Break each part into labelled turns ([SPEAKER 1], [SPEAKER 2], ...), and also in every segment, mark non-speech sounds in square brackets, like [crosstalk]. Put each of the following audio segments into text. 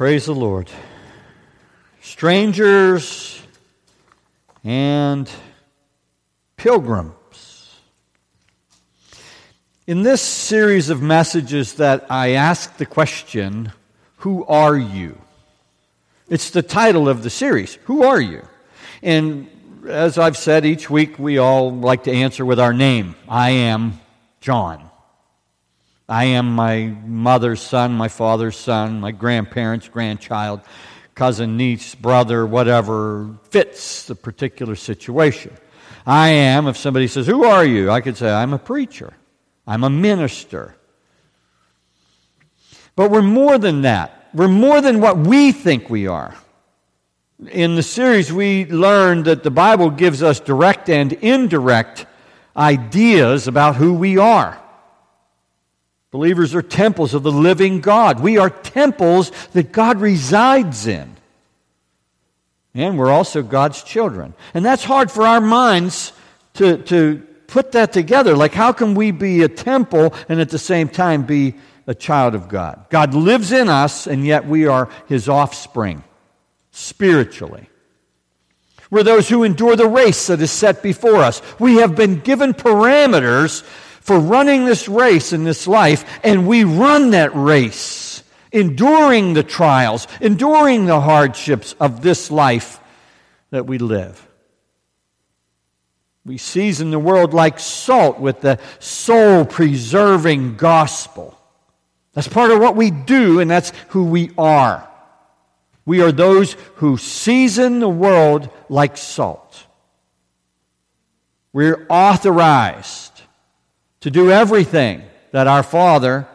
[SPEAKER 1] Praise the Lord. Strangers and pilgrims. In this series of messages that I ask the question, Who are you? It's the title of the series. Who are you? And as I've said, each week we all like to answer with our name. I am John. I am my mother's son, my father's son, my grandparents' grandchild, cousin, niece, brother, whatever fits the particular situation. I am, if somebody says, Who are you? I could say, I'm a preacher, I'm a minister. But we're more than that. We're more than what we think we are. In the series, we learned that the Bible gives us direct and indirect ideas about who we are. Believers are temples of the living God. We are temples that God resides in. And we're also God's children. And that's hard for our minds to, to put that together. Like, how can we be a temple and at the same time be a child of God? God lives in us, and yet we are his offspring spiritually. We're those who endure the race that is set before us. We have been given parameters for running this race in this life, and we run that race, enduring the trials, enduring the hardships of this life that we live. We season the world like salt with the soul preserving gospel. That's part of what we do, and that's who we are. We are those who season the world like salt. We're authorized to do everything that our Father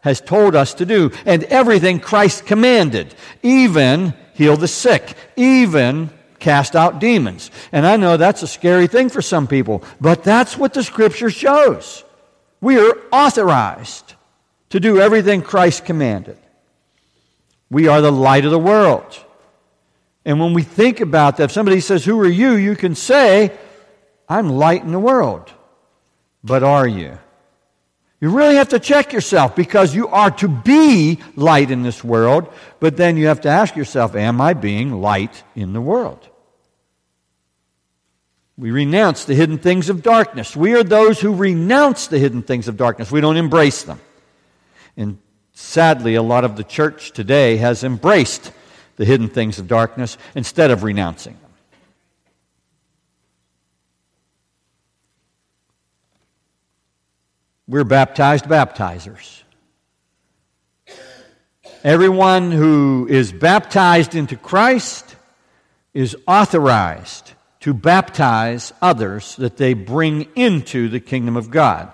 [SPEAKER 1] has told us to do and everything Christ commanded, even heal the sick, even cast out demons. And I know that's a scary thing for some people, but that's what the scripture shows. We are authorized to do everything Christ commanded. We are the light of the world. And when we think about that, if somebody says, Who are you? you can say, I'm light in the world. But are you? You really have to check yourself because you are to be light in this world, but then you have to ask yourself, Am I being light in the world? We renounce the hidden things of darkness. We are those who renounce the hidden things of darkness. We don't embrace them. And sadly, a lot of the church today has embraced the hidden things of darkness instead of renouncing. We're baptized baptizers. Everyone who is baptized into Christ is authorized to baptize others that they bring into the kingdom of God.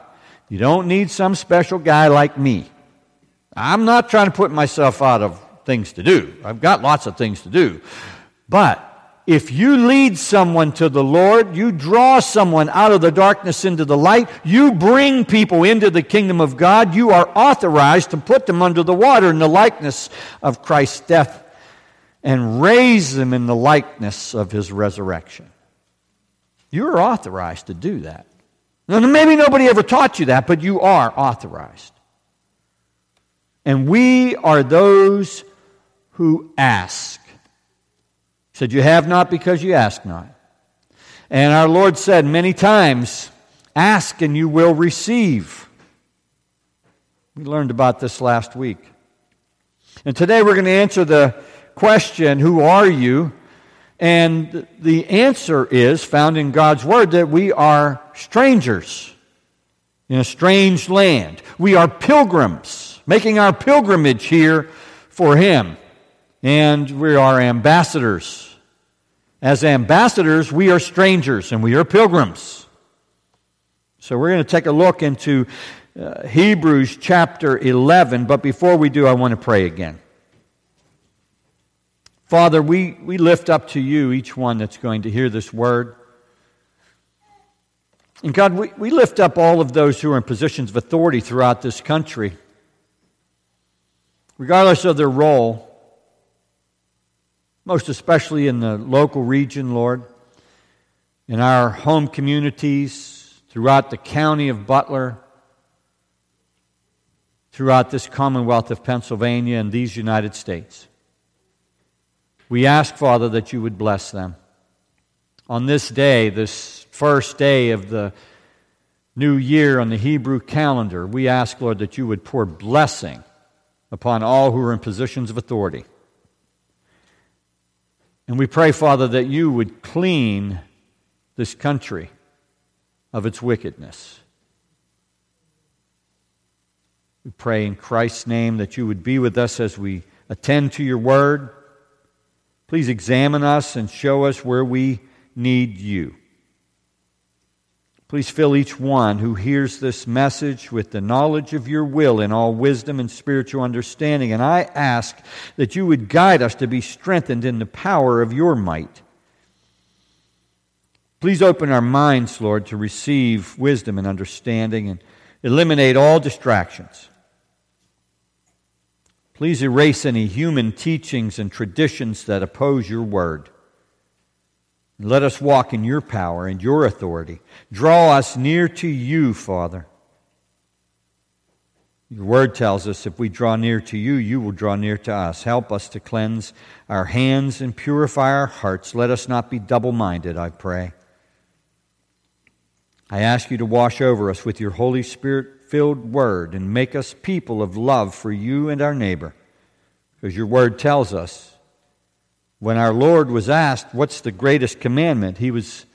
[SPEAKER 1] You don't need some special guy like me. I'm not trying to put myself out of things to do. I've got lots of things to do. But if you lead someone to the Lord, you draw someone out of the darkness into the light, you bring people into the kingdom of God, you are authorized to put them under the water in the likeness of Christ's death and raise them in the likeness of his resurrection. You're authorized to do that. Now, maybe nobody ever taught you that, but you are authorized. And we are those who ask said, You have not because you ask not. And our Lord said many times, Ask and you will receive. We learned about this last week. And today we're going to answer the question, Who are you? And the answer is found in God's Word that we are strangers in a strange land. We are pilgrims, making our pilgrimage here for Him. And we are ambassadors as ambassadors, we are strangers and we are pilgrims. So we're going to take a look into uh, Hebrews chapter 11, but before we do, I want to pray again. Father, we, we lift up to you each one that's going to hear this word. And God, we, we lift up all of those who are in positions of authority throughout this country, regardless of their role most especially in the local region, Lord, in our home communities, throughout the county of Butler, throughout this Commonwealth of Pennsylvania and these United States. We ask, Father, that you would bless them. On this day, this first day of the new year on the Hebrew calendar, we ask, Lord, that you would pour blessing upon all who are in positions of authority. And we pray, Father, that you would clean this country of its wickedness. We pray in Christ's name that you would be with us as we attend to your word. Please examine us and show us where we need you. Please fill each one who hears this message with the knowledge of your will in all wisdom and spiritual understanding. And I ask that you would guide us to be strengthened in the power of your might. Please open our minds, Lord, to receive wisdom and understanding and eliminate all distractions. Please erase any human teachings and traditions that oppose your word. Let us walk in your power and your authority. Draw us near to you, Father. Your word tells us if we draw near to you, you will draw near to us. Help us to cleanse our hands and purify our hearts. Let us not be double minded, I pray. I ask you to wash over us with your Holy Spirit filled word and make us people of love for you and our neighbor. Because your word tells us when our Lord was asked, What's the greatest commandment? he was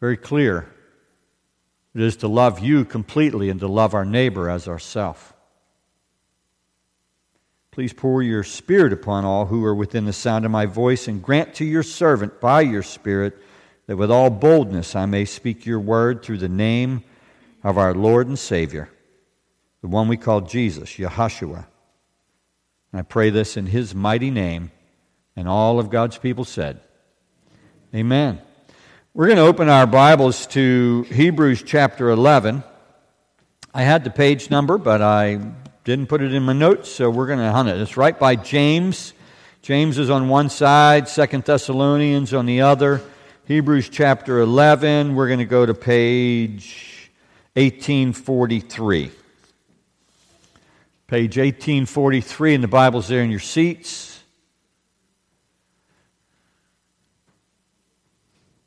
[SPEAKER 1] very clear. It is to love you completely and to love our neighbor as ourself. Please pour your Spirit upon all who are within the sound of my voice, and grant to your servant by your Spirit that with all boldness I may speak your word through the name of our Lord and Savior, the one we call Jesus, Yahshua. And I pray this in his mighty name. And all of God's people said, Amen. We're going to open our Bibles to Hebrews chapter 11. I had the page number, but I didn't put it in my notes, so we're going to hunt it. It's right by James. James is on one side, Second Thessalonians on the other. Hebrews chapter 11, we're going to go to page 1843. Page 1843, and the Bible's there in your seats.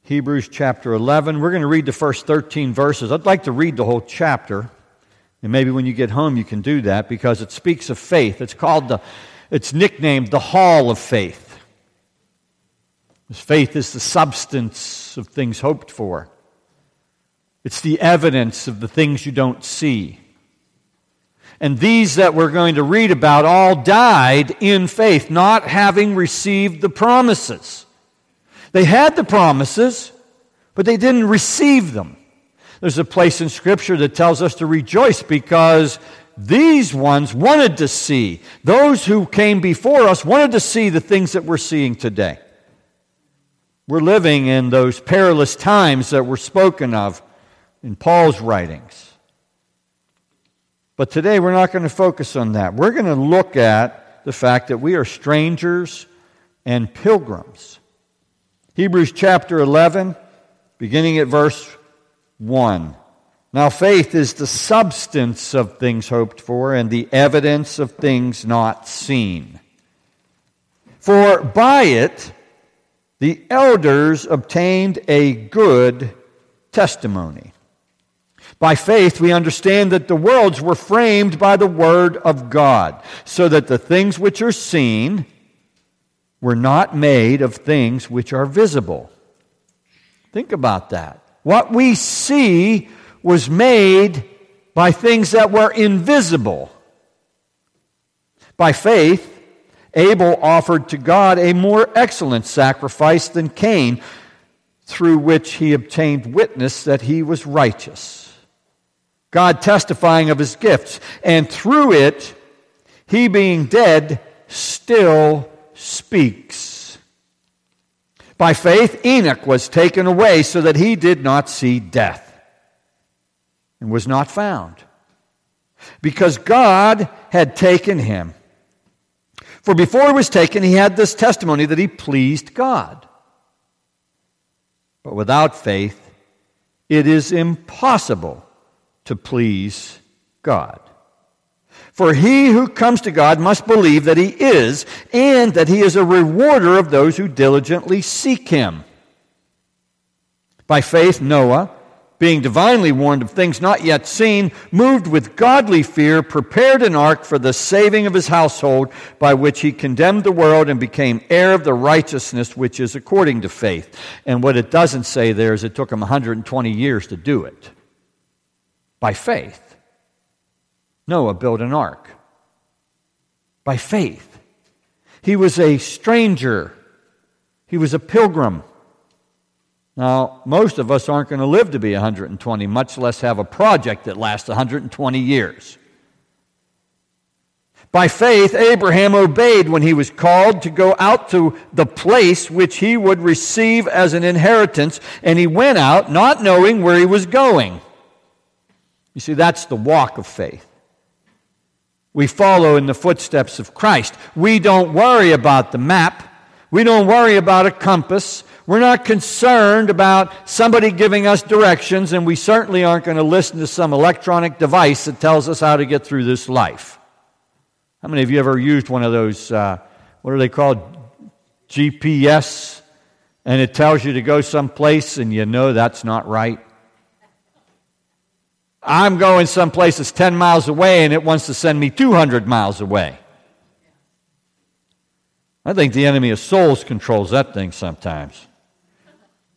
[SPEAKER 1] Hebrews chapter 11. We're going to read the first 13 verses. I'd like to read the whole chapter. And maybe when you get home you can do that because it speaks of faith. It's called the, it's nicknamed the Hall of Faith. Faith is the substance of things hoped for. It's the evidence of the things you don't see. And these that we're going to read about all died in faith, not having received the promises. They had the promises, but they didn't receive them. There's a place in Scripture that tells us to rejoice because these ones wanted to see. Those who came before us wanted to see the things that we're seeing today. We're living in those perilous times that were spoken of in Paul's writings. But today we're not going to focus on that. We're going to look at the fact that we are strangers and pilgrims. Hebrews chapter 11, beginning at verse 1. Now, faith is the substance of things hoped for and the evidence of things not seen. For by it the elders obtained a good testimony. By faith, we understand that the worlds were framed by the Word of God, so that the things which are seen were not made of things which are visible. Think about that. What we see was made by things that were invisible. By faith, Abel offered to God a more excellent sacrifice than Cain, through which he obtained witness that he was righteous. God testifying of his gifts, and through it, he being dead, still speaks. By faith, Enoch was taken away so that he did not see death and was not found because God had taken him. For before he was taken, he had this testimony that he pleased God. But without faith, it is impossible to please God. For he who comes to God must believe that he is, and that he is a rewarder of those who diligently seek him. By faith, Noah, being divinely warned of things not yet seen, moved with godly fear, prepared an ark for the saving of his household, by which he condemned the world and became heir of the righteousness which is according to faith. And what it doesn't say there is it took him 120 years to do it. By faith. Noah built an ark by faith. He was a stranger, he was a pilgrim. Now, most of us aren't going to live to be 120, much less have a project that lasts 120 years. By faith, Abraham obeyed when he was called to go out to the place which he would receive as an inheritance, and he went out not knowing where he was going. You see, that's the walk of faith. We follow in the footsteps of Christ. We don't worry about the map. We don't worry about a compass. We're not concerned about somebody giving us directions, and we certainly aren't going to listen to some electronic device that tells us how to get through this life. How many of you ever used one of those, uh, what are they called? GPS, and it tells you to go someplace, and you know that's not right? I'm going someplace that's 10 miles away and it wants to send me 200 miles away. I think the enemy of souls controls that thing sometimes.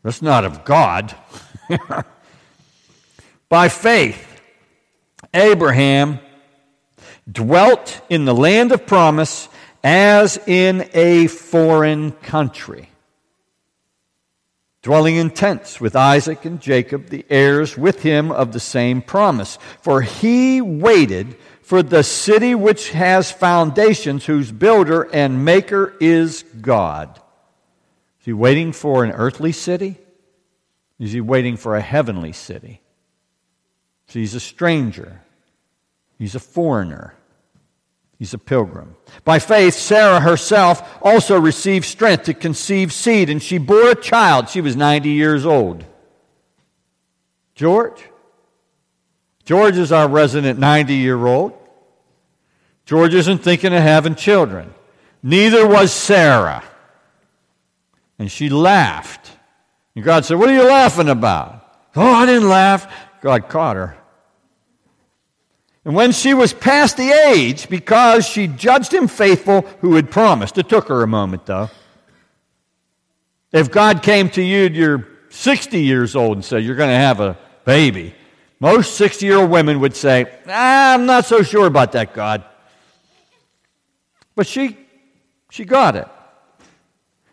[SPEAKER 1] That's not of God. [laughs] By faith, Abraham dwelt in the land of promise as in a foreign country dwelling in tents with Isaac and Jacob, the heirs with him of the same promise. For he waited for the city which has foundations, whose builder and maker is God. Is he waiting for an earthly city? Is he waiting for a heavenly city? So he's a stranger. He's a foreigner. He's a pilgrim. By faith, Sarah herself also received strength to conceive seed, and she bore a child. She was 90 years old. George? George is our resident 90 year old. George isn't thinking of having children. Neither was Sarah. And she laughed. And God said, What are you laughing about? Oh, I didn't laugh. God caught her. And when she was past the age, because she judged him faithful who had promised, it took her a moment though. If God came to you, you're 60 years old, and said, You're going to have a baby, most 60 year old women would say, ah, I'm not so sure about that, God. But she, she got it.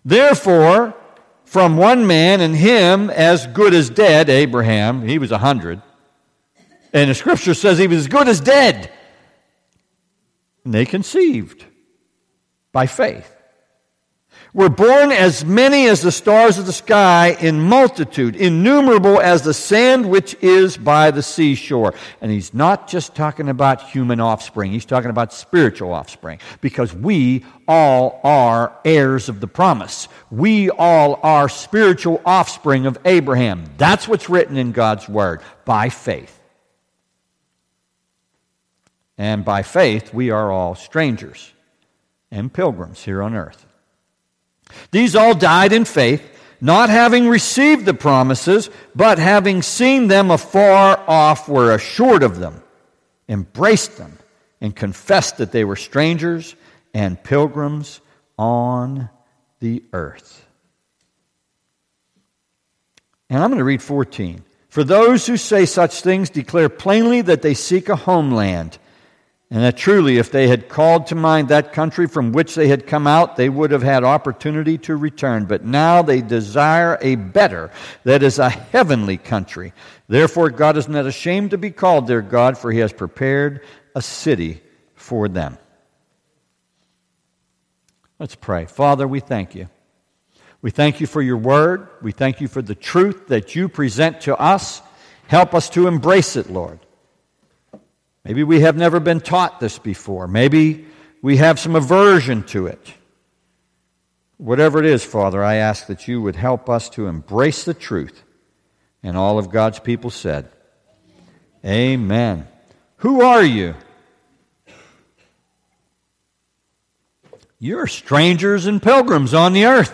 [SPEAKER 1] Therefore, from one man and him as good as dead, Abraham, he was a hundred, and the scripture says he was as good as dead. And they conceived by faith. Were born as many as the stars of the sky in multitude, innumerable as the sand which is by the seashore. And he's not just talking about human offspring, he's talking about spiritual offspring, because we all are heirs of the promise. We all are spiritual offspring of Abraham. That's what's written in God's word by faith. And by faith, we are all strangers and pilgrims here on earth. These all died in faith, not having received the promises, but having seen them afar off, were assured of them, embraced them, and confessed that they were strangers and pilgrims on the earth. And I'm going to read 14. For those who say such things declare plainly that they seek a homeland. And that truly, if they had called to mind that country from which they had come out, they would have had opportunity to return. But now they desire a better, that is, a heavenly country. Therefore, God is not ashamed to be called their God, for he has prepared a city for them. Let's pray. Father, we thank you. We thank you for your word. We thank you for the truth that you present to us. Help us to embrace it, Lord. Maybe we have never been taught this before. Maybe we have some aversion to it. Whatever it is, Father, I ask that you would help us to embrace the truth. And all of God's people said, Amen. Who are you? You're strangers and pilgrims on the earth.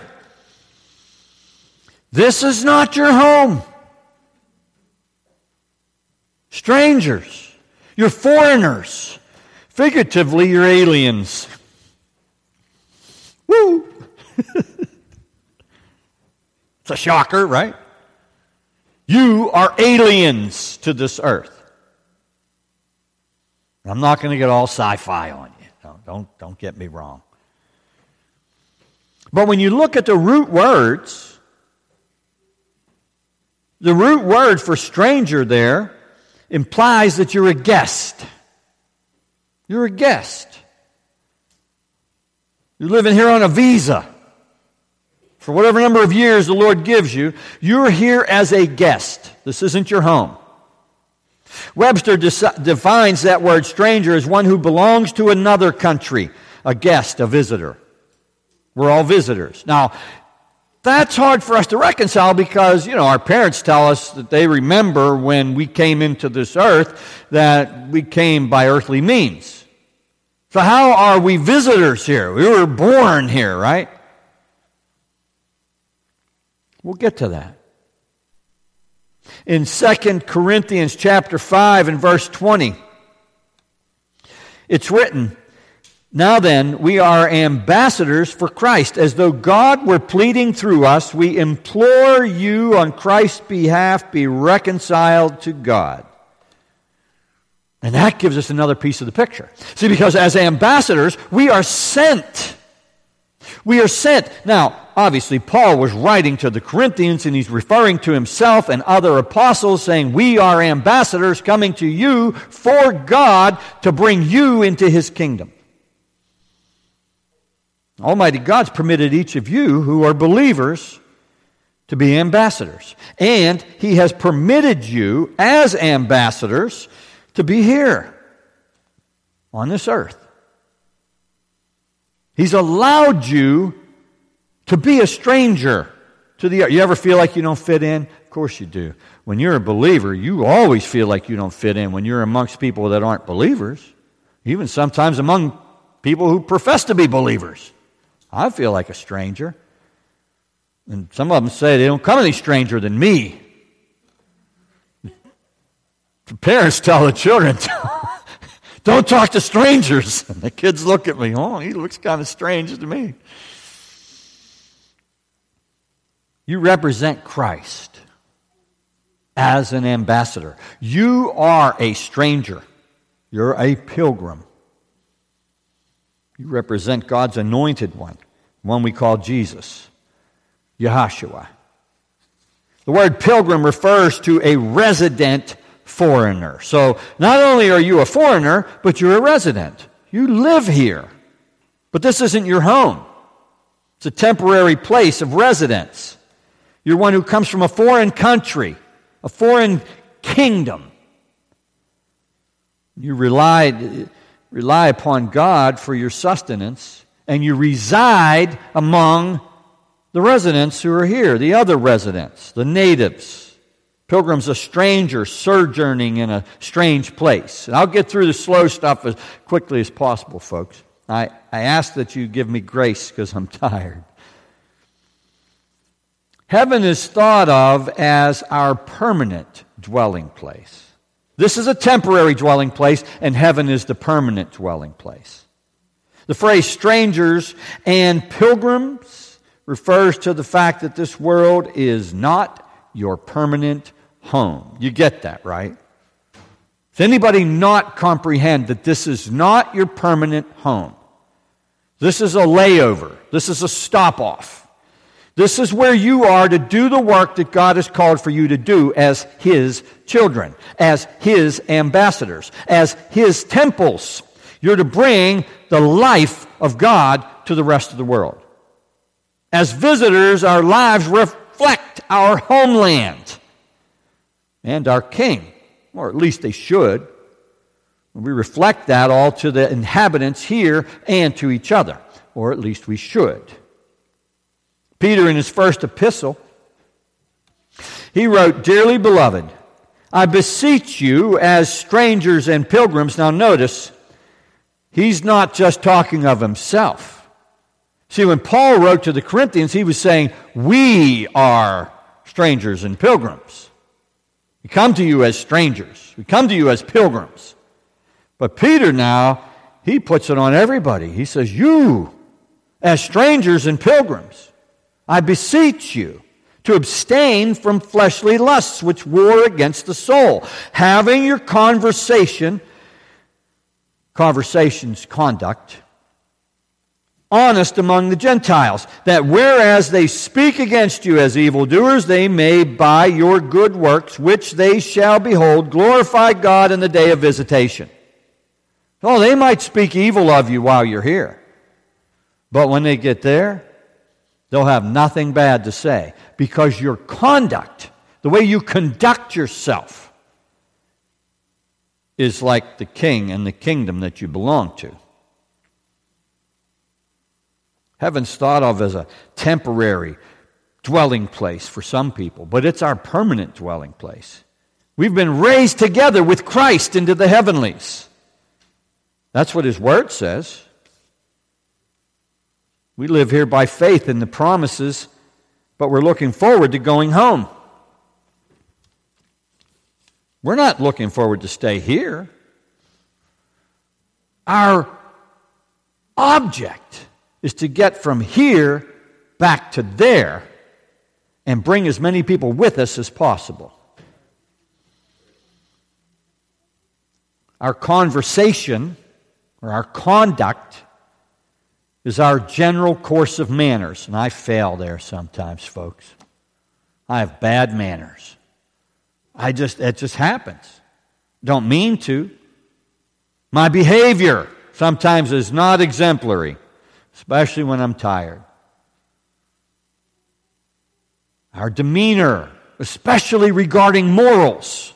[SPEAKER 1] This is not your home. Strangers. You're foreigners. Figuratively, you're aliens. Woo! [laughs] it's a shocker, right? You are aliens to this earth. I'm not going to get all sci fi on you. Don't, don't, don't get me wrong. But when you look at the root words, the root word for stranger there implies that you're a guest. You're a guest. You're living here on a visa. For whatever number of years the Lord gives you, you're here as a guest. This isn't your home. Webster defines that word stranger as one who belongs to another country, a guest, a visitor. We're all visitors. Now, that's hard for us to reconcile because, you know, our parents tell us that they remember when we came into this earth that we came by earthly means. So, how are we visitors here? We were born here, right? We'll get to that. In 2 Corinthians chapter 5 and verse 20, it's written, now then, we are ambassadors for Christ. As though God were pleading through us, we implore you on Christ's behalf, be reconciled to God. And that gives us another piece of the picture. See, because as ambassadors, we are sent. We are sent. Now, obviously, Paul was writing to the Corinthians and he's referring to himself and other apostles saying, We are ambassadors coming to you for God to bring you into his kingdom. Almighty God's permitted each of you who are believers to be ambassadors. And He has permitted you as ambassadors to be here on this earth. He's allowed you to be a stranger to the earth. You ever feel like you don't fit in? Of course you do. When you're a believer, you always feel like you don't fit in when you're amongst people that aren't believers, even sometimes among people who profess to be believers. I feel like a stranger. And some of them say they don't come any stranger than me. The parents tell the children, [laughs] don't talk to strangers. And the kids look at me, oh, he looks kind of strange to me. You represent Christ as an ambassador. You are a stranger. You're a pilgrim. You represent God's anointed one, one we call Jesus, Yahshua. The word pilgrim refers to a resident foreigner. So not only are you a foreigner, but you're a resident. You live here. But this isn't your home. It's a temporary place of residence. You're one who comes from a foreign country, a foreign kingdom. You relied rely upon God for your sustenance, and you reside among the residents who are here, the other residents, the natives. Pilgrims, a stranger sojourning in a strange place. And I'll get through the slow stuff as quickly as possible, folks. I, I ask that you give me grace because I'm [laughs] tired. Heaven is thought of as our permanent dwelling place. This is a temporary dwelling place, and heaven is the permanent dwelling place. The phrase strangers and pilgrims refers to the fact that this world is not your permanent home. You get that, right? Does anybody not comprehend that this is not your permanent home? This is a layover. This is a stop off. This is where you are to do the work that God has called for you to do as His children, as His ambassadors, as His temples. You're to bring the life of God to the rest of the world. As visitors, our lives reflect our homeland and our King, or at least they should. We reflect that all to the inhabitants here and to each other, or at least we should. Peter, in his first epistle, he wrote, Dearly beloved, I beseech you as strangers and pilgrims. Now, notice, he's not just talking of himself. See, when Paul wrote to the Corinthians, he was saying, We are strangers and pilgrims. We come to you as strangers, we come to you as pilgrims. But Peter now, he puts it on everybody. He says, You, as strangers and pilgrims, I beseech you to abstain from fleshly lusts which war against the soul, having your conversation, conversations, conduct, honest among the Gentiles, that whereas they speak against you as evildoers, they may by your good works, which they shall behold, glorify God in the day of visitation. Oh, they might speak evil of you while you're here. But when they get there, they'll have nothing bad to say because your conduct, the way you conduct yourself, is like the king and the kingdom that you belong to. Heaven's thought of as a temporary dwelling place for some people, but it's our permanent dwelling place. We've been raised together with Christ into the heavenlies. That's what His Word says. We live here by faith in the promises, but we're looking forward to going home. We're not looking forward to stay here. Our object is to get from here back to there and bring as many people with us as possible. Our conversation or our conduct is our general course of manners. And I fail there sometimes, folks. I have bad manners. I just, it just happens. Don't mean to. My behavior sometimes is not exemplary, especially when I'm tired. Our demeanor, especially regarding morals.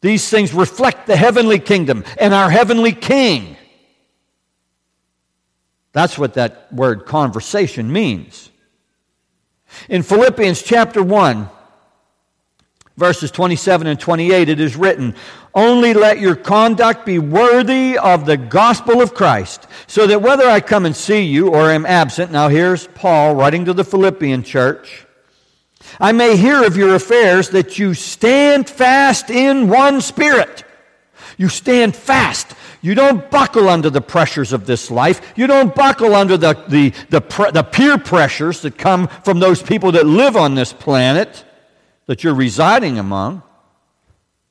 [SPEAKER 1] These things reflect the heavenly kingdom and our heavenly king. That's what that word conversation means. In Philippians chapter 1, verses 27 and 28, it is written, Only let your conduct be worthy of the gospel of Christ, so that whether I come and see you or am absent, now here's Paul writing to the Philippian church, I may hear of your affairs that you stand fast in one spirit. You stand fast. You don't buckle under the pressures of this life. You don't buckle under the, the, the, pre- the peer pressures that come from those people that live on this planet that you're residing among.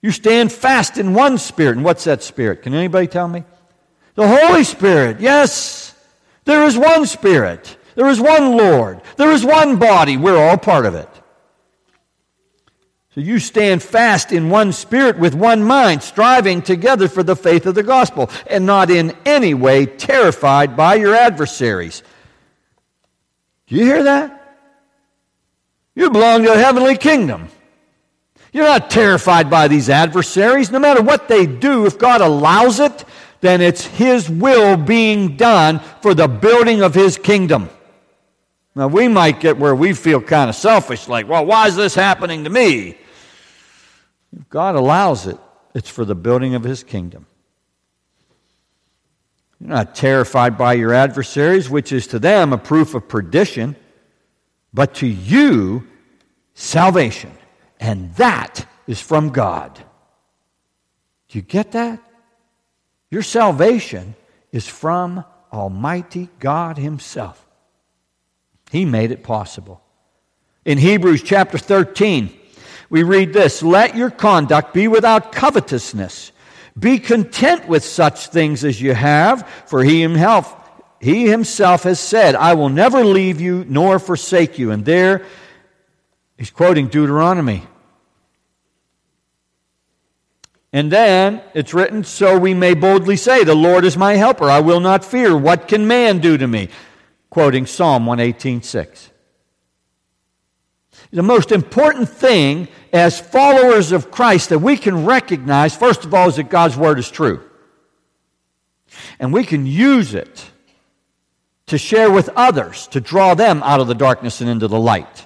[SPEAKER 1] You stand fast in one spirit. And what's that spirit? Can anybody tell me? The Holy Spirit. Yes. There is one spirit. There is one Lord. There is one body. We're all part of it. So you stand fast in one spirit with one mind, striving together for the faith of the gospel, and not in any way terrified by your adversaries. Do you hear that? You belong to a heavenly kingdom. You're not terrified by these adversaries. No matter what they do, if God allows it, then it's His will being done for the building of His kingdom. Now, we might get where we feel kind of selfish, like, well, why is this happening to me? If God allows it, it's for the building of his kingdom. You're not terrified by your adversaries, which is to them a proof of perdition, but to you, salvation. And that is from God. Do you get that? Your salvation is from Almighty God Himself. He made it possible. In Hebrews chapter 13, we read this Let your conduct be without covetousness. Be content with such things as you have, for he himself, he himself has said, I will never leave you nor forsake you. And there he's quoting Deuteronomy. And then it's written, So we may boldly say, The Lord is my helper. I will not fear. What can man do to me? Quoting Psalm 118 6. The most important thing as followers of Christ that we can recognize, first of all, is that God's Word is true. And we can use it to share with others, to draw them out of the darkness and into the light.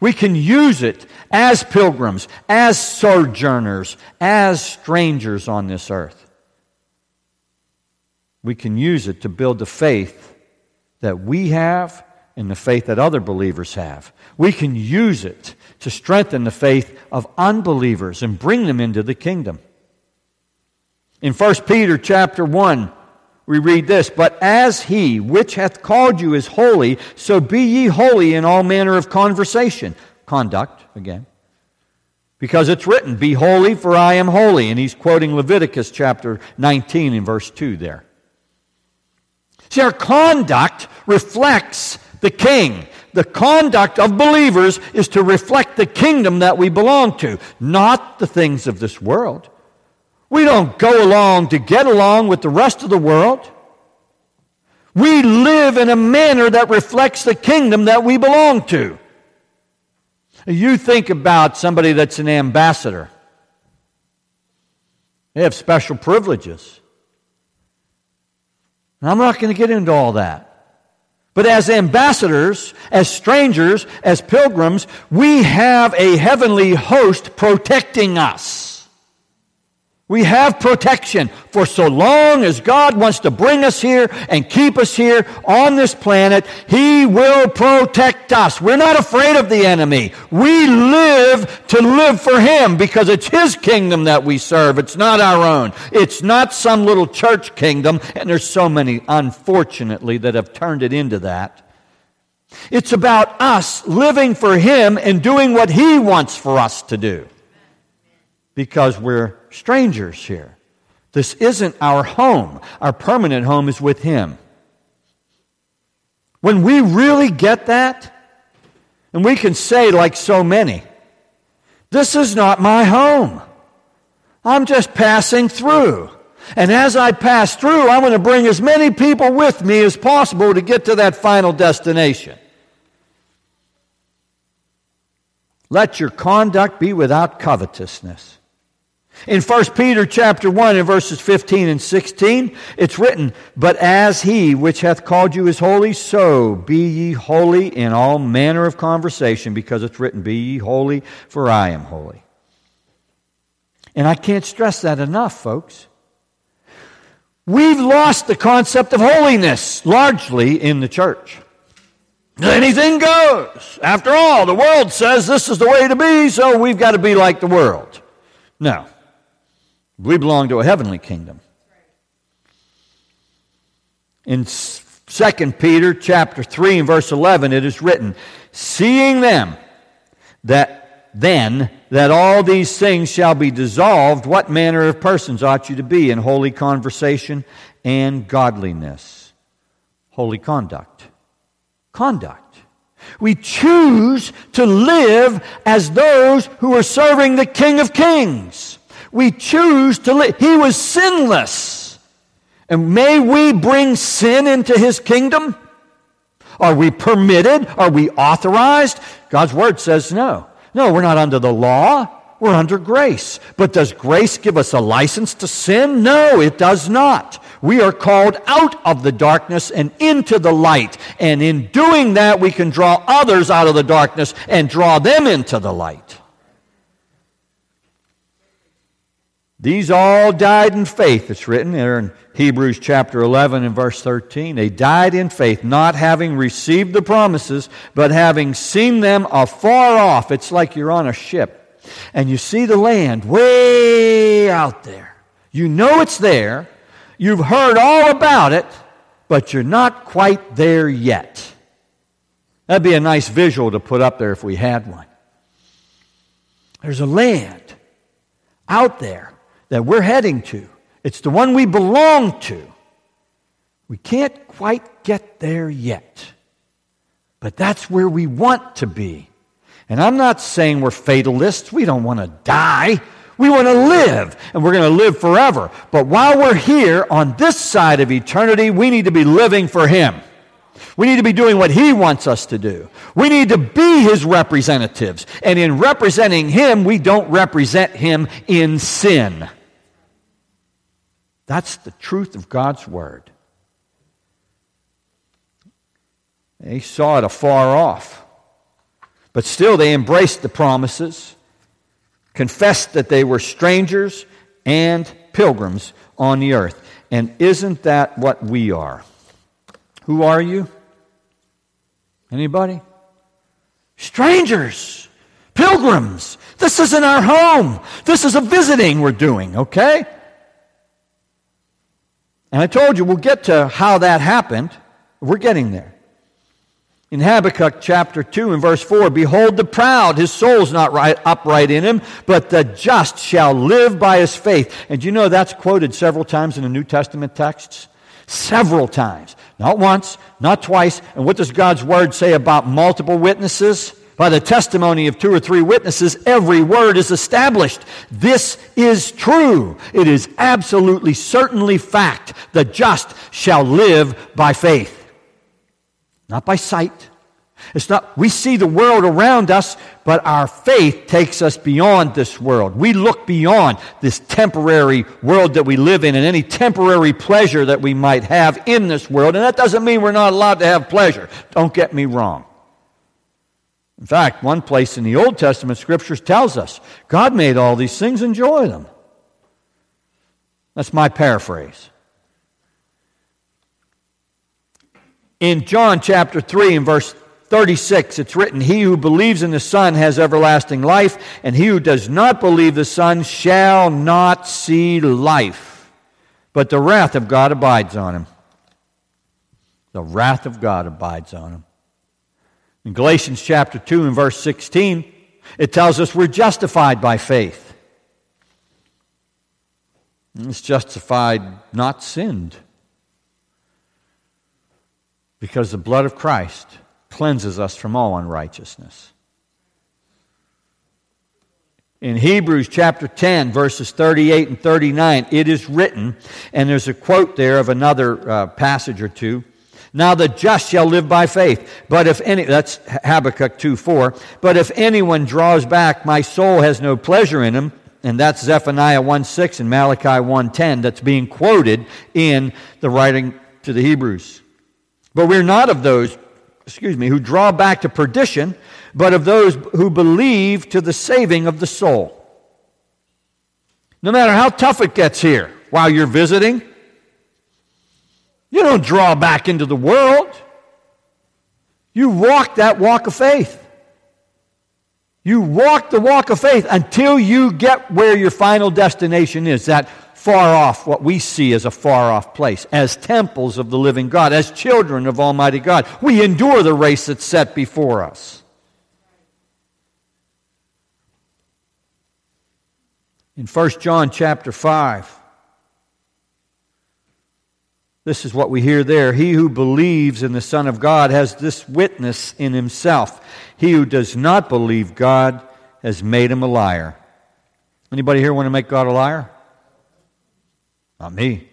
[SPEAKER 1] We can use it as pilgrims, as sojourners, as strangers on this earth. We can use it to build the faith that we have and the faith that other believers have. We can use it to strengthen the faith of unbelievers and bring them into the kingdom. In 1 Peter chapter 1, we read this, But as he which hath called you is holy, so be ye holy in all manner of conversation. Conduct, again. Because it's written, Be holy, for I am holy. And he's quoting Leviticus chapter 19 and verse 2 there. See, our conduct reflects the king. The conduct of believers is to reflect the kingdom that we belong to, not the things of this world. We don't go along to get along with the rest of the world. We live in a manner that reflects the kingdom that we belong to. You think about somebody that's an ambassador. They have special privileges. I'm not going to get into all that. But as ambassadors, as strangers, as pilgrims, we have a heavenly host protecting us. We have protection for so long as God wants to bring us here and keep us here on this planet. He will protect us. We're not afraid of the enemy. We live to live for Him because it's His kingdom that we serve. It's not our own. It's not some little church kingdom, and there's so many, unfortunately, that have turned it into that. It's about us living for Him and doing what He wants for us to do because we're strangers here. This isn't our home. Our permanent home is with Him. When we really get that, and we can say, like so many, this is not my home. I'm just passing through. And as I pass through, I'm going to bring as many people with me as possible to get to that final destination. Let your conduct be without covetousness. In 1 Peter chapter 1 and verses 15 and 16, it's written, But as he which hath called you is holy, so be ye holy in all manner of conversation, because it's written, Be ye holy, for I am holy. And I can't stress that enough, folks. We've lost the concept of holiness largely in the church. Anything goes. After all, the world says this is the way to be, so we've got to be like the world. No. We belong to a heavenly kingdom. In 2 Peter chapter 3 and verse 11 it is written, "Seeing them that then that all these things shall be dissolved, what manner of persons ought you to be in holy conversation and godliness?" Holy conduct. Conduct. We choose to live as those who are serving the King of Kings. We choose to live. He was sinless. And may we bring sin into his kingdom? Are we permitted? Are we authorized? God's word says no. No, we're not under the law. We're under grace. But does grace give us a license to sin? No, it does not. We are called out of the darkness and into the light. And in doing that, we can draw others out of the darkness and draw them into the light. These all died in faith, it's written there in Hebrews chapter 11 and verse 13. They died in faith, not having received the promises, but having seen them afar off. It's like you're on a ship and you see the land way out there. You know it's there. You've heard all about it, but you're not quite there yet. That'd be a nice visual to put up there if we had one. There's a land out there that we're heading to. It's the one we belong to. We can't quite get there yet. But that's where we want to be. And I'm not saying we're fatalists. We don't want to die. We want to live, and we're going to live forever. But while we're here on this side of eternity, we need to be living for Him. We need to be doing what He wants us to do. We need to be His representatives. And in representing Him, we don't represent Him in sin. That's the truth of God's Word. They saw it afar off. But still, they embraced the promises, confessed that they were strangers and pilgrims on the earth. And isn't that what we are? Who are you? Anybody? Strangers, pilgrims. This isn't our home. This is a visiting we're doing, okay? And I told you we'll get to how that happened. We're getting there. In Habakkuk chapter 2 and verse 4, behold the proud, his soul's not right, upright in him, but the just shall live by his faith. And you know that's quoted several times in the New Testament texts? Several times. Not once, not twice. And what does God's word say about multiple witnesses? By the testimony of two or three witnesses, every word is established. This is true. It is absolutely certainly fact. The just shall live by faith not by sight. It's not, we see the world around us, but our faith takes us beyond this world. We look beyond this temporary world that we live in and any temporary pleasure that we might have in this world. And that doesn't mean we're not allowed to have pleasure. Don't get me wrong. In fact, one place in the Old Testament scriptures tells us God made all these things, enjoy them. That's my paraphrase. In John chapter 3 and verse 36, it's written, He who believes in the Son has everlasting life, and he who does not believe the Son shall not see life, but the wrath of God abides on him. The wrath of God abides on him. In Galatians chapter 2 and verse 16, it tells us we're justified by faith. It's justified, not sinned because the blood of Christ cleanses us from all unrighteousness. In Hebrews chapter 10, verses 38 and 39, it is written, and there's a quote there of another uh, passage or two. Now the just shall live by faith. But if any, that's Habakkuk 2 4. But if anyone draws back, my soul has no pleasure in him. And that's Zephaniah 1 6 and Malachi 1 10 that's being quoted in the writing to the Hebrews. But we're not of those, excuse me, who draw back to perdition, but of those who believe to the saving of the soul. No matter how tough it gets here while you're visiting, you don't draw back into the world. You walk that walk of faith. You walk the walk of faith until you get where your final destination is, that far off, what we see as a far off place, as temples of the living God, as children of Almighty God. We endure the race that's set before us. In 1 John chapter 5, this is what we hear there. He who believes in the Son of God has this witness in himself. He who does not believe God has made him a liar. Anybody here want to make God a liar? Not me.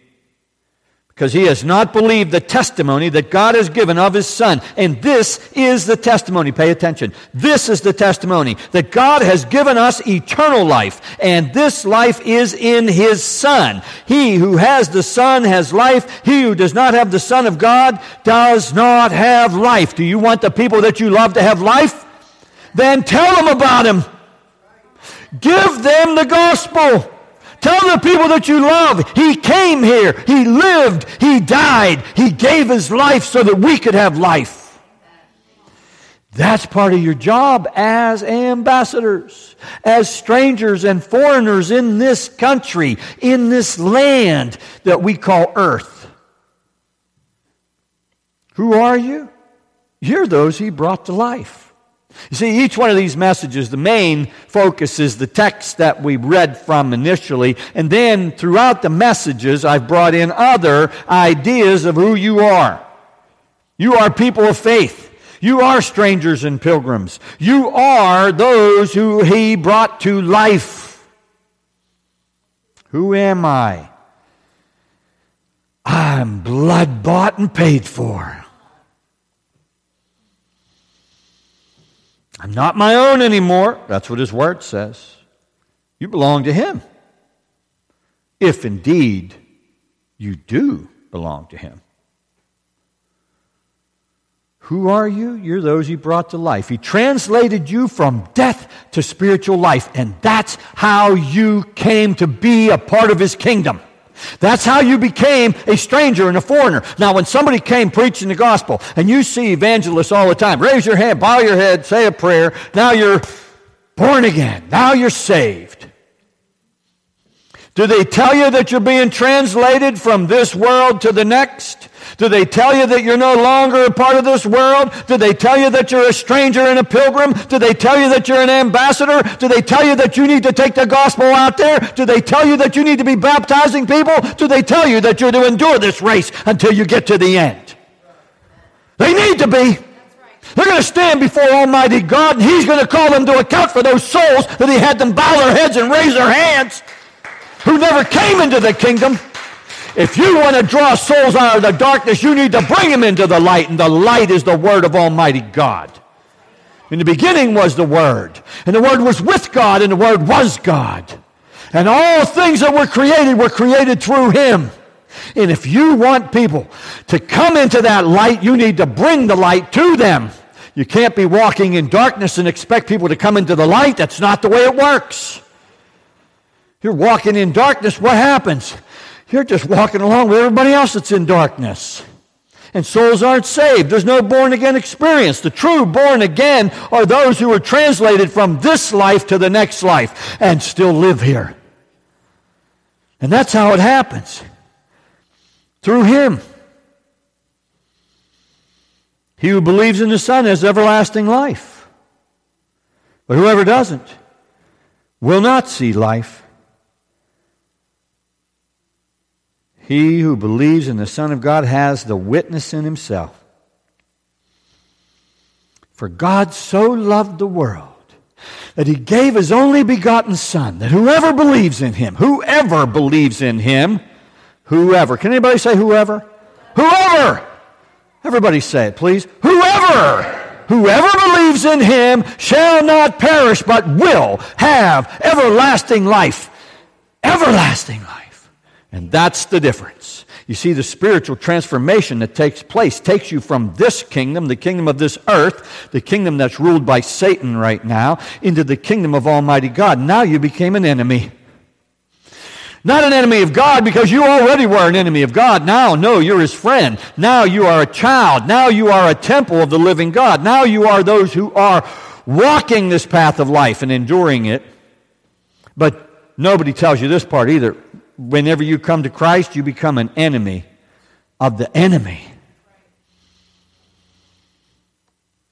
[SPEAKER 1] Because he has not believed the testimony that God has given of his Son. And this is the testimony. Pay attention. This is the testimony that God has given us eternal life. And this life is in his Son. He who has the Son has life. He who does not have the Son of God does not have life. Do you want the people that you love to have life? Then tell them about him. Give them the gospel. Tell the people that you love, He came here, He lived, He died, He gave His life so that we could have life. That's part of your job as ambassadors, as strangers and foreigners in this country, in this land that we call earth. Who are you? You're those He brought to life. You see, each one of these messages, the main focus is the text that we read from initially, and then throughout the messages, I've brought in other ideas of who you are. You are people of faith. You are strangers and pilgrims. You are those who He brought to life. Who am I? I'm blood bought and paid for. I'm not my own anymore. That's what his word says. You belong to him. If indeed you do belong to him. Who are you? You're those he brought to life. He translated you from death to spiritual life, and that's how you came to be a part of his kingdom. That's how you became a stranger and a foreigner. Now, when somebody came preaching the gospel, and you see evangelists all the time, raise your hand, bow your head, say a prayer, now you're born again. Now you're saved. Do they tell you that you're being translated from this world to the next? Do they tell you that you're no longer a part of this world? Do they tell you that you're a stranger and a pilgrim? Do they tell you that you're an ambassador? Do they tell you that you need to take the gospel out there? Do they tell you that you need to be baptizing people? Do they tell you that you're to endure this race until you get to the end? They need to be. They're going to stand before Almighty God and He's going to call them to account for those souls that He had them bow their heads and raise their hands who never came into the kingdom. If you want to draw souls out of the darkness, you need to bring them into the light, and the light is the Word of Almighty God. In the beginning was the Word, and the Word was with God, and the Word was God. And all things that were created were created through Him. And if you want people to come into that light, you need to bring the light to them. You can't be walking in darkness and expect people to come into the light. That's not the way it works. You're walking in darkness, what happens? You're just walking along with everybody else that's in darkness. And souls aren't saved. There's no born again experience. The true born again are those who are translated from this life to the next life and still live here. And that's how it happens. Through Him. He who believes in the Son has everlasting life. But whoever doesn't will not see life He who believes in the Son of God has the witness in himself. For God so loved the world that he gave his only begotten Son, that whoever believes in him, whoever believes in him, whoever, can anybody say whoever? Whoever! Everybody say it, please. Whoever! Whoever believes in him shall not perish, but will have everlasting life. Everlasting life. And that's the difference. You see, the spiritual transformation that takes place takes you from this kingdom, the kingdom of this earth, the kingdom that's ruled by Satan right now, into the kingdom of Almighty God. Now you became an enemy. Not an enemy of God because you already were an enemy of God. Now, no, you're his friend. Now you are a child. Now you are a temple of the living God. Now you are those who are walking this path of life and enduring it. But nobody tells you this part either whenever you come to Christ, you become an enemy of the enemy.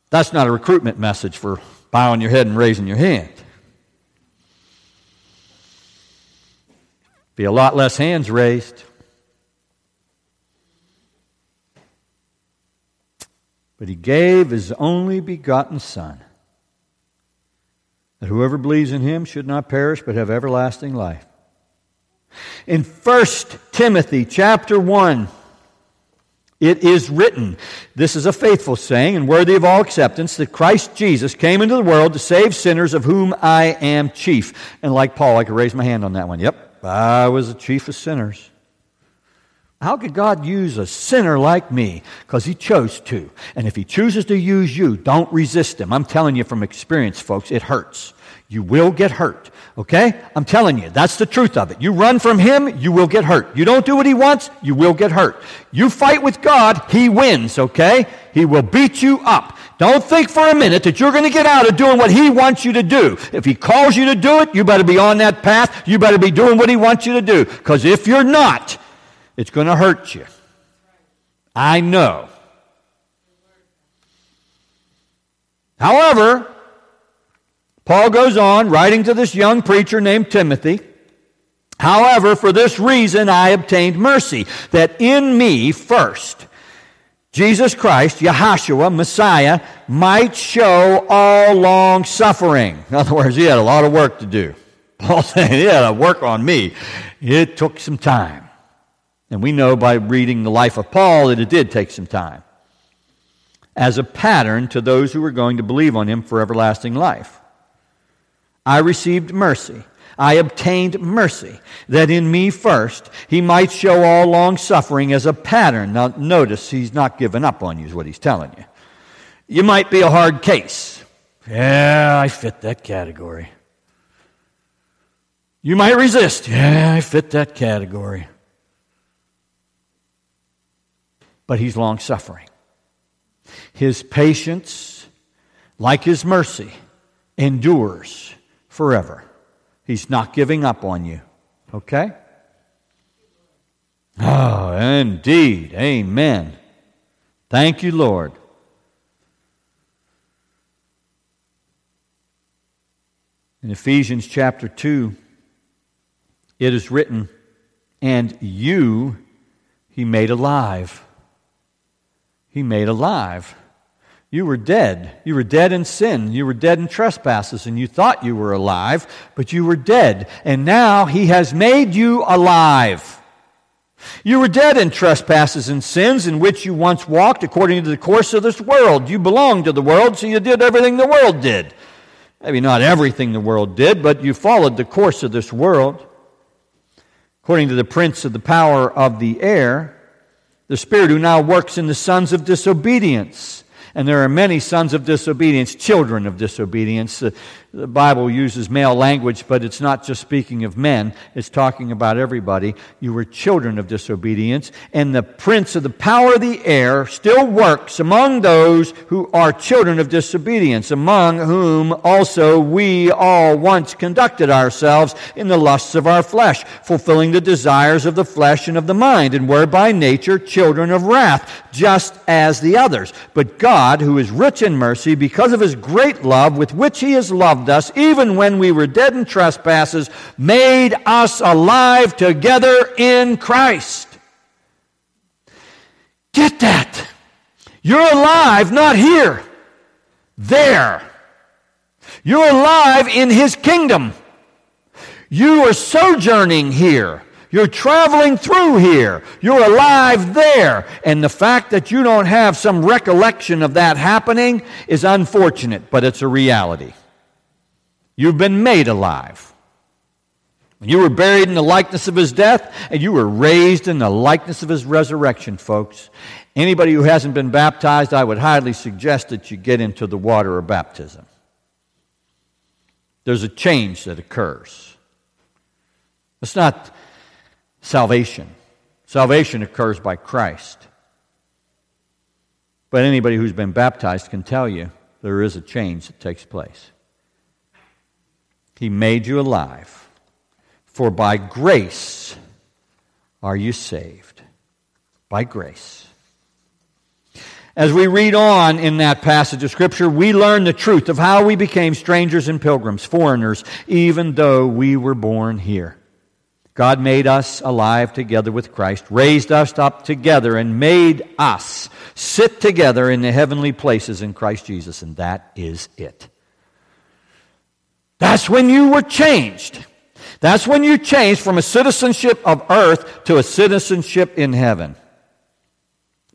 [SPEAKER 1] That's not a recruitment message for bowing your head and raising your hand. Be a lot less hands raised. But he gave his only begotten Son, that whoever believes in him should not perish but have everlasting life. In 1 Timothy chapter 1, it is written, this is a faithful saying and worthy of all acceptance, that Christ Jesus came into the world to save sinners, of whom I am chief. And like Paul, I could raise my hand on that one. Yep, I was the chief of sinners. How could God use a sinner like me? Because He chose to. And if He chooses to use you, don't resist Him. I'm telling you from experience, folks, it hurts. You will get hurt. Okay? I'm telling you, that's the truth of it. You run from Him, you will get hurt. You don't do what He wants, you will get hurt. You fight with God, He wins, okay? He will beat you up. Don't think for a minute that you're going to get out of doing what He wants you to do. If He calls you to do it, you better be on that path. You better be doing what He wants you to do. Because if you're not, it's going to hurt you. I know. However, Paul goes on, writing to this young preacher named Timothy. However, for this reason I obtained mercy, that in me first, Jesus Christ, Yahshua, Messiah, might show all long suffering. In other words, he had a lot of work to do. Paul [laughs] saying he had to work on me. It took some time. And we know by reading the life of Paul that it did take some time. As a pattern to those who were going to believe on him for everlasting life. I received mercy. I obtained mercy, that in me first he might show all long suffering as a pattern. Now, notice he's not giving up on you, is what he's telling you. You might be a hard case. Yeah, I fit that category. You might resist. Yeah, I fit that category. but he's long suffering. His patience, like his mercy, endures forever. He's not giving up on you. Okay? Oh, indeed. Amen. Thank you, Lord. In Ephesians chapter 2, it is written, And you he made alive. He made alive. You were dead. You were dead in sin. You were dead in trespasses, and you thought you were alive, but you were dead. And now he has made you alive. You were dead in trespasses and sins in which you once walked according to the course of this world. You belonged to the world, so you did everything the world did. Maybe not everything the world did, but you followed the course of this world. According to the prince of the power of the air, the spirit who now works in the sons of disobedience. And there are many sons of disobedience, children of disobedience. Uh, The Bible uses male language, but it's not just speaking of men, it's talking about everybody. You were children of disobedience, and the prince of the power of the air still works among those who are children of disobedience, among whom also we all once conducted ourselves in the lusts of our flesh, fulfilling the desires of the flesh and of the mind, and were by nature children of wrath, just as the others. But God, who is rich in mercy, because of his great love with which he has loved loved us, even when we were dead in trespasses, made us alive together in Christ. Get that. You're alive, not here, there. You're alive in His kingdom. You are sojourning here. You're traveling through here. You're alive there. And the fact that you don't have some recollection of that happening is unfortunate, but it's a reality. You've been made alive. You were buried in the likeness of his death, and you were raised in the likeness of his resurrection, folks. Anybody who hasn't been baptized, I would highly suggest that you get into the water of baptism. There's a change that occurs. It's not salvation, salvation occurs by Christ. But anybody who's been baptized can tell you there is a change that takes place. He made you alive. For by grace are you saved. By grace. As we read on in that passage of Scripture, we learn the truth of how we became strangers and pilgrims, foreigners, even though we were born here. God made us alive together with Christ, raised us up together, and made us sit together in the heavenly places in Christ Jesus, and that is it. That's when you were changed. That's when you changed from a citizenship of earth to a citizenship in heaven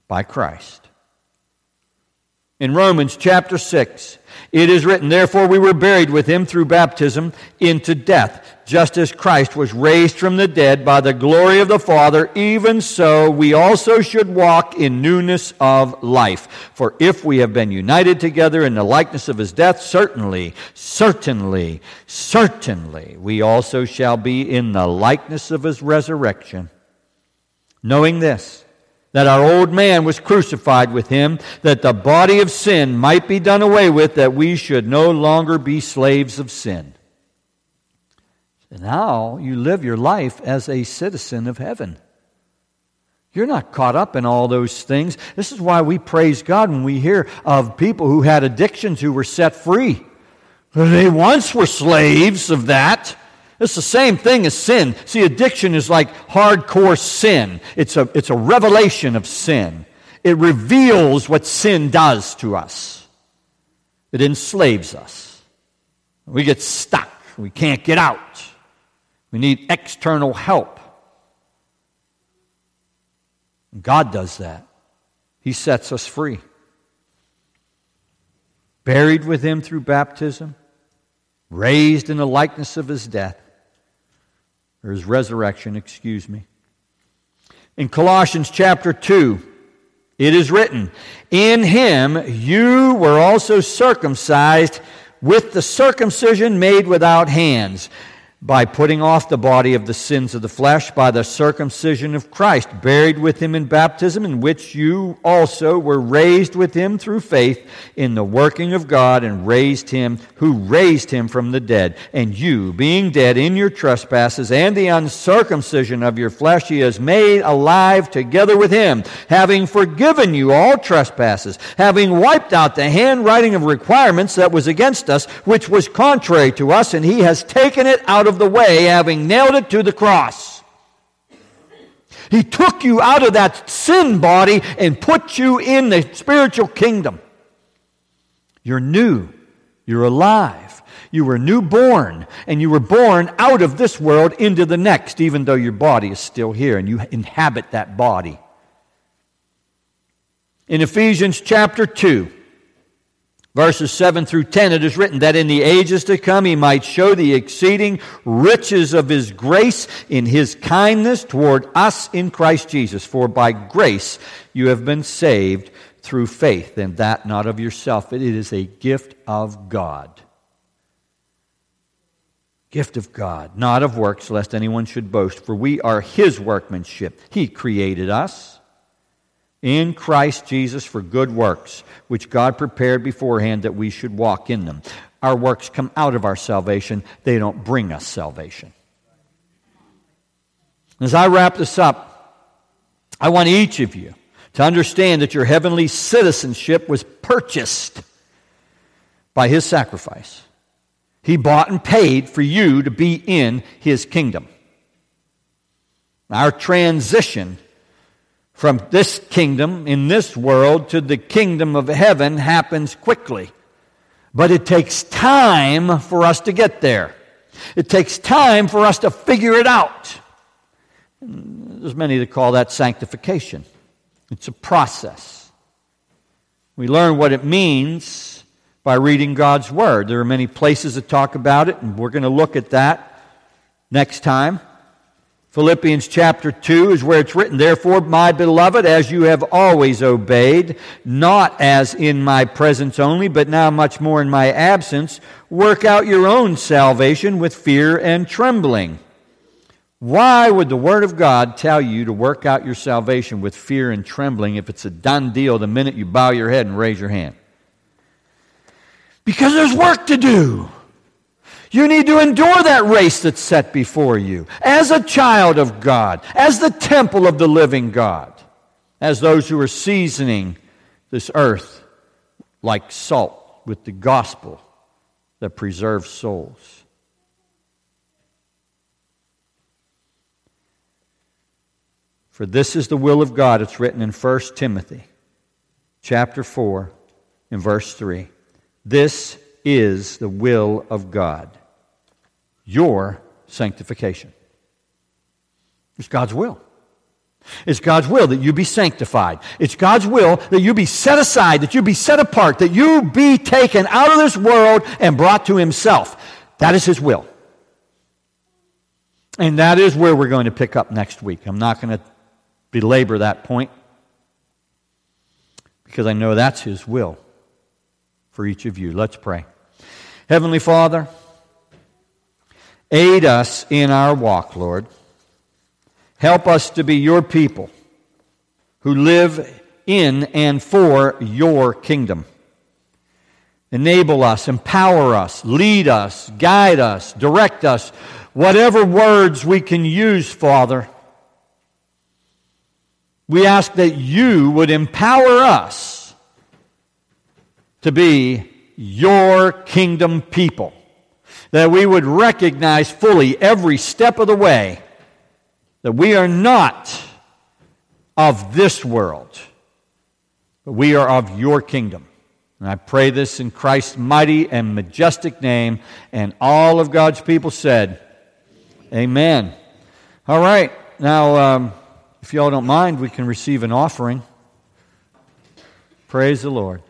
[SPEAKER 1] by Christ. In Romans chapter 6, it is written, Therefore we were buried with him through baptism into death, just as Christ was raised from the dead by the glory of the Father, even so we also should walk in newness of life. For if we have been united together in the likeness of his death, certainly, certainly, certainly we also shall be in the likeness of his resurrection. Knowing this, that our old man was crucified with him, that the body of sin might be done away with, that we should no longer be slaves of sin. Now you live your life as a citizen of heaven. You're not caught up in all those things. This is why we praise God when we hear of people who had addictions who were set free. They once were slaves of that. It's the same thing as sin. See, addiction is like hardcore sin. It's a, it's a revelation of sin. It reveals what sin does to us. It enslaves us. We get stuck. We can't get out. We need external help. God does that. He sets us free. Buried with him through baptism, raised in the likeness of his death, or his resurrection, excuse me. In Colossians chapter 2, it is written, In him you were also circumcised with the circumcision made without hands by putting off the body of the sins of the flesh by the circumcision of Christ, buried with him in baptism, in which you also were raised with him through faith in the working of God, and raised him, who raised him from the dead. And you, being dead in your trespasses and the uncircumcision of your flesh, he has made alive together with him, having forgiven you all trespasses, having wiped out the handwriting of requirements that was against us, which was contrary to us, and he has taken it out of of the way, having nailed it to the cross. He took you out of that sin body and put you in the spiritual kingdom. You're new. You're alive. You were newborn, and you were born out of this world into the next, even though your body is still here and you inhabit that body. In Ephesians chapter 2, verses 7 through 10, it is written that in the ages to come he might show the exceeding riches of his grace in his kindness toward us in Christ Jesus. For by grace you have been saved through faith, and that not of yourself. It is a gift of God. Gift of God, not of works, lest anyone should boast. For we are his workmanship. He created us in Christ Jesus for good works, which God prepared beforehand that we should walk in them. Our works come out of our salvation, they don't bring us salvation. As I wrap this up, I want each of you to understand that your heavenly citizenship was purchased by his sacrifice. He bought and paid for you to be in his kingdom. Our transition from this kingdom in this world to the kingdom of heaven happens quickly. But it takes time for us to get there. It takes time for us to figure it out. There's many that call that sanctification. It's a process. We learn what it means by reading God's Word. There are many places that talk about it, and we're going to look at that next time. Philippians chapter 2 is where it's written, Therefore, my beloved, as you have always obeyed, not as in my presence only, but now much more in my absence, work out your own salvation with fear and trembling. Why would the Word of God tell you to work out your salvation with fear and trembling if it's a done deal the minute you bow your head and raise your hand? Because there's work to do. You need to endure that race that's set before you as a child of God, as the temple of the living God, as those who are seasoning this earth like salt with the gospel that preserves souls. For this is the will of God. It's written in 1 Timothy chapter 4 in verse 3. This is the will of God, your sanctification. It's God's will. It's God's will that you be sanctified. It's God's will that you be set aside, that you be set apart, that you be taken out of this world and brought to Himself. That is His will. And that is where we're going to pick up next week. I'm not going to belabor that point because I know that's His will for each of you. Let's pray. Heavenly Father, aid us in our walk, Lord. Help us to be your people who live in and for your kingdom. Enable us, empower us, lead us, guide us, direct us, whatever words we can use, Father. We ask that you would empower us to be your kingdom people. That we would recognize fully every step of the way that we are not of this world, but we are of your kingdom. And I pray this in Christ's mighty and majestic name. And all of God's people said, Amen. All right. Now, um, if y'all don't mind, we can receive an offering. Praise the Lord.